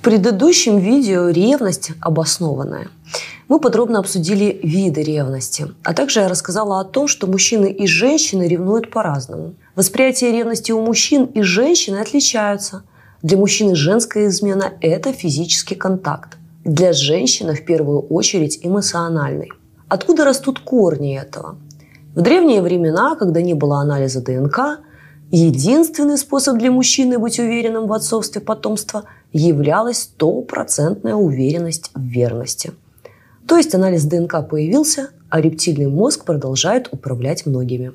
В предыдущем видео «Ревность обоснованная» мы подробно обсудили виды ревности, а также я рассказала о том, что мужчины и женщины ревнуют по-разному. Восприятие ревности у мужчин и женщин отличаются. Для мужчины женская измена – это физический контакт. Для женщины в первую очередь эмоциональный. Откуда растут корни этого? В древние времена, когда не было анализа ДНК, единственный способ для мужчины быть уверенным в отцовстве потомства являлась стопроцентная уверенность в верности – то есть анализ ДНК появился, а рептильный мозг продолжает управлять многими.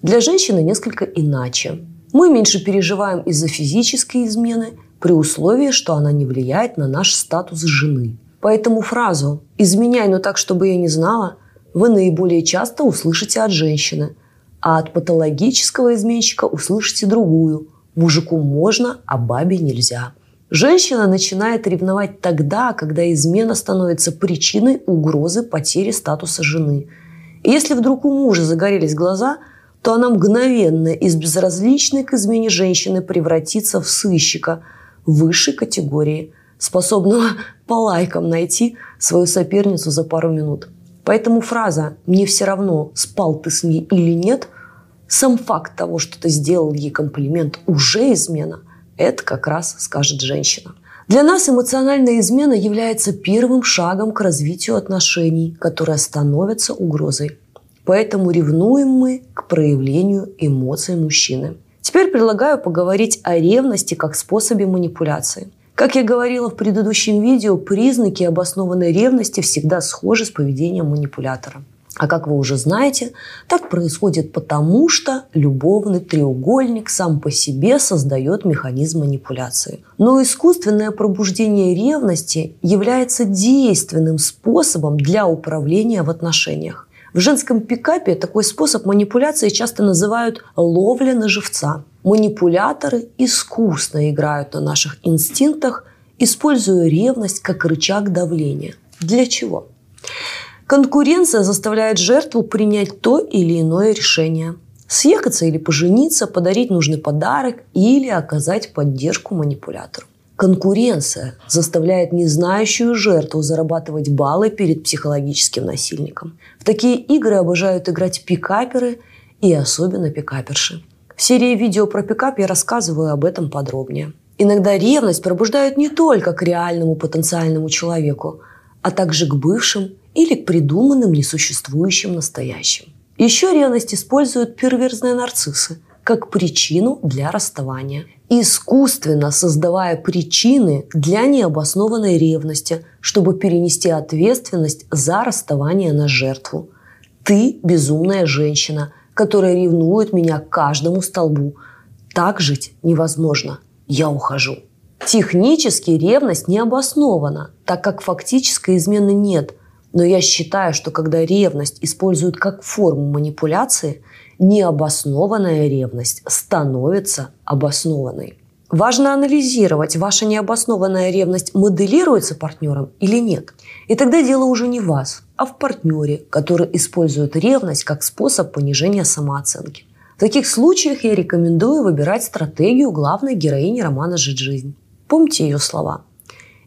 Для женщины несколько иначе. Мы меньше переживаем из-за физической измены при условии, что она не влияет на наш статус жены. Поэтому фразу «изменяй, но так, чтобы я не знала» вы наиболее часто услышите от женщины, а от патологического изменщика услышите другую «мужику можно, а бабе нельзя». Женщина начинает ревновать тогда, когда измена становится причиной угрозы потери статуса жены. И если вдруг у мужа загорелись глаза, то она мгновенно из безразличной к измене женщины превратится в сыщика высшей категории, способного по лайкам найти свою соперницу за пару минут. Поэтому фраза «мне все равно, спал ты с ней или нет» сам факт того, что ты сделал ей комплимент, уже измена – это как раз скажет женщина. Для нас эмоциональная измена является первым шагом к развитию отношений, которые становятся угрозой. Поэтому ревнуем мы к проявлению эмоций мужчины. Теперь предлагаю поговорить о ревности как способе манипуляции. Как я говорила в предыдущем видео, признаки обоснованной ревности всегда схожи с поведением манипулятора. А как вы уже знаете, так происходит потому, что любовный треугольник сам по себе создает механизм манипуляции. Но искусственное пробуждение ревности является действенным способом для управления в отношениях. В женском пикапе такой способ манипуляции часто называют ловля на живца. Манипуляторы искусно играют на наших инстинктах, используя ревность как рычаг давления. Для чего? Конкуренция заставляет жертву принять то или иное решение. Съехаться или пожениться, подарить нужный подарок или оказать поддержку манипулятору. Конкуренция заставляет незнающую жертву зарабатывать баллы перед психологическим насильником. В такие игры обожают играть пикаперы и особенно пикаперши. В серии видео про пикап я рассказываю об этом подробнее. Иногда ревность пробуждают не только к реальному потенциальному человеку, а также к бывшим или к придуманным несуществующим настоящим. Еще ревность используют перверзные нарциссы как причину для расставания, искусственно создавая причины для необоснованной ревности, чтобы перенести ответственность за расставание на жертву. Ты безумная женщина, которая ревнует меня к каждому столбу. Так жить невозможно. Я ухожу. Технически ревность не обоснована, так как фактической измены нет. Но я считаю, что когда ревность используют как форму манипуляции, необоснованная ревность становится обоснованной. Важно анализировать, ваша необоснованная ревность моделируется партнером или нет. И тогда дело уже не в вас, а в партнере, который использует ревность как способ понижения самооценки. В таких случаях я рекомендую выбирать стратегию главной героини романа «Жить жизнь». Помните ее слова.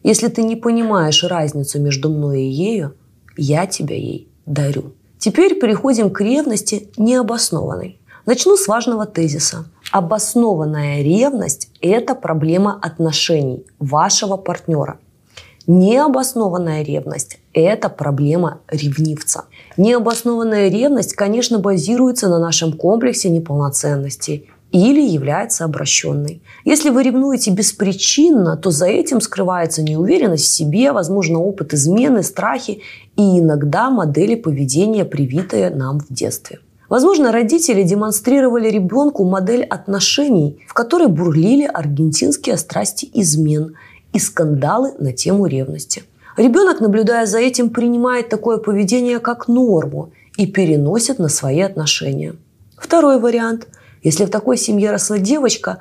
Если ты не понимаешь разницу между мной и ею, я тебя ей дарю. Теперь переходим к ревности необоснованной. Начну с важного тезиса. Обоснованная ревность – это проблема отношений вашего партнера. Необоснованная ревность – это проблема ревнивца. Необоснованная ревность, конечно, базируется на нашем комплексе неполноценности или является обращенной. Если вы ревнуете беспричинно, то за этим скрывается неуверенность в себе, возможно, опыт измены, страхи и иногда модели поведения, привитые нам в детстве. Возможно, родители демонстрировали ребенку модель отношений, в которой бурлили аргентинские страсти измен и скандалы на тему ревности. Ребенок, наблюдая за этим, принимает такое поведение как норму и переносит на свои отношения. Второй вариант – если в такой семье росла девочка,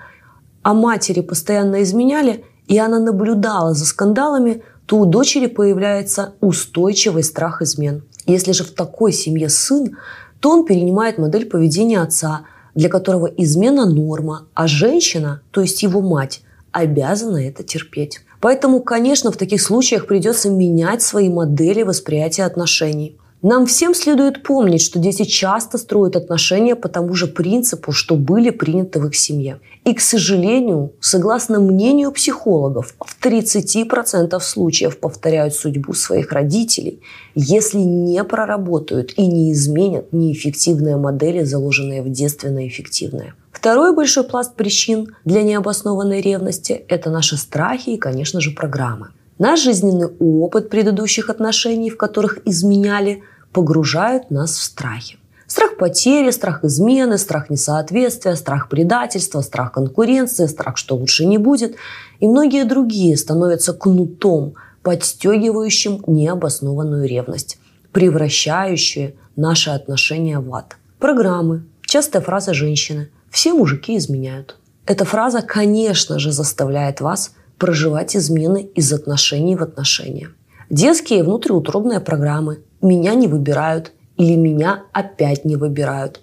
а матери постоянно изменяли, и она наблюдала за скандалами, то у дочери появляется устойчивый страх измен. Если же в такой семье сын, то он перенимает модель поведения отца, для которого измена – норма, а женщина, то есть его мать, обязана это терпеть. Поэтому, конечно, в таких случаях придется менять свои модели восприятия отношений. Нам всем следует помнить, что дети часто строят отношения по тому же принципу, что были приняты в их семье. И, к сожалению, согласно мнению психологов, в 30% случаев повторяют судьбу своих родителей, если не проработают и не изменят неэффективные модели, заложенные в детстве на эффективные. Второй большой пласт причин для необоснованной ревности – это наши страхи и, конечно же, программы. Наш жизненный опыт предыдущих отношений, в которых изменяли, погружают нас в страхи. Страх потери, страх измены, страх несоответствия, страх предательства, страх конкуренции, страх, что лучше не будет и многие другие становятся кнутом, подстегивающим необоснованную ревность, превращающие наши отношения в ад. Программы, частая фраза женщины «все мужики изменяют». Эта фраза, конечно же, заставляет вас проживать измены из отношений в отношения. Детские внутриутробные программы «меня не выбирают» или «меня опять не выбирают».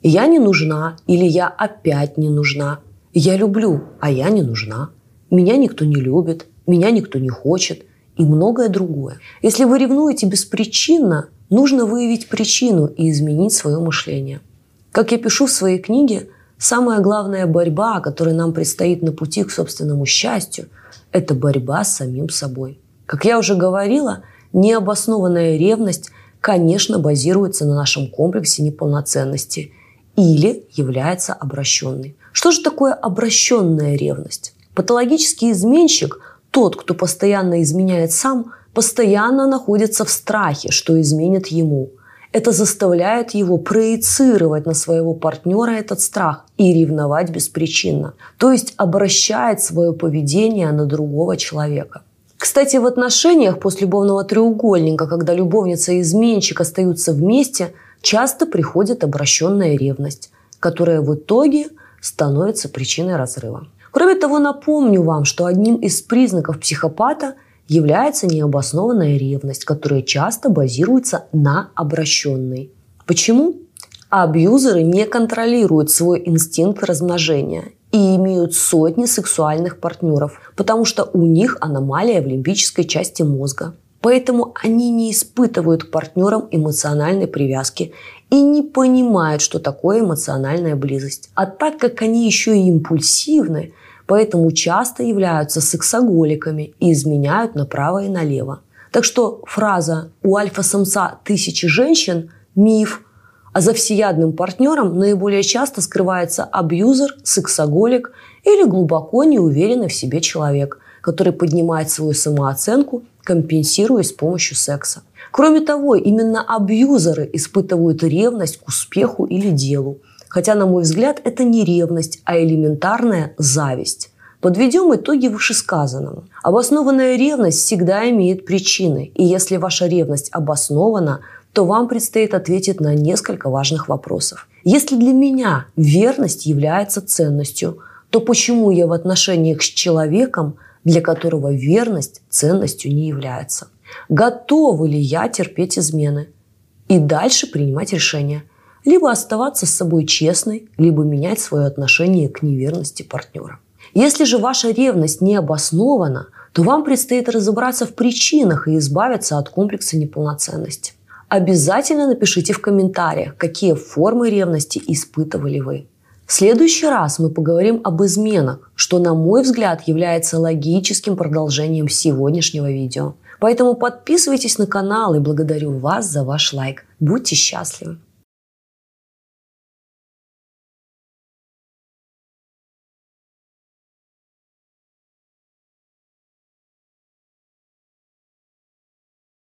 «Я не нужна» или «я опять не нужна». «Я люблю», а «я не нужна». «Меня никто не любит», «меня никто не хочет» и многое другое. Если вы ревнуете беспричинно, нужно выявить причину и изменить свое мышление. Как я пишу в своей книге, самая главная борьба, которая нам предстоит на пути к собственному счастью, это борьба с самим собой – как я уже говорила, необоснованная ревность, конечно, базируется на нашем комплексе неполноценности или является обращенной. Что же такое обращенная ревность? Патологический изменщик, тот, кто постоянно изменяет сам, постоянно находится в страхе, что изменит ему. Это заставляет его проецировать на своего партнера этот страх и ревновать беспричинно. То есть обращает свое поведение на другого человека. Кстати, в отношениях после любовного треугольника, когда любовница и изменщик остаются вместе, часто приходит обращенная ревность, которая в итоге становится причиной разрыва. Кроме того, напомню вам, что одним из признаков психопата является необоснованная ревность, которая часто базируется на обращенной. Почему? Абьюзеры не контролируют свой инстинкт размножения и имеют сотни сексуальных партнеров, потому что у них аномалия в лимбической части мозга. Поэтому они не испытывают к партнерам эмоциональной привязки и не понимают, что такое эмоциональная близость. А так как они еще и импульсивны, поэтому часто являются сексоголиками и изменяют направо и налево. Так что фраза «у альфа-самца тысячи женщин» – миф – а за всеядным партнером наиболее часто скрывается абьюзер, сексоголик или глубоко неуверенный в себе человек, который поднимает свою самооценку, компенсируя с помощью секса. Кроме того, именно абьюзеры испытывают ревность к успеху или делу. Хотя, на мой взгляд, это не ревность, а элементарная зависть. Подведем итоги вышесказанного. Обоснованная ревность всегда имеет причины. И если ваша ревность обоснована, то вам предстоит ответить на несколько важных вопросов. Если для меня верность является ценностью, то почему я в отношениях с человеком, для которого верность ценностью не является? Готовы ли я терпеть измены? И дальше принимать решение. Либо оставаться с собой честной, либо менять свое отношение к неверности партнера. Если же ваша ревность не обоснована, то вам предстоит разобраться в причинах и избавиться от комплекса неполноценности. Обязательно напишите в комментариях, какие формы ревности испытывали вы. В следующий раз мы поговорим об изменах, что, на мой взгляд, является логическим продолжением сегодняшнего видео. Поэтому подписывайтесь на канал и благодарю вас за ваш лайк. Будьте счастливы!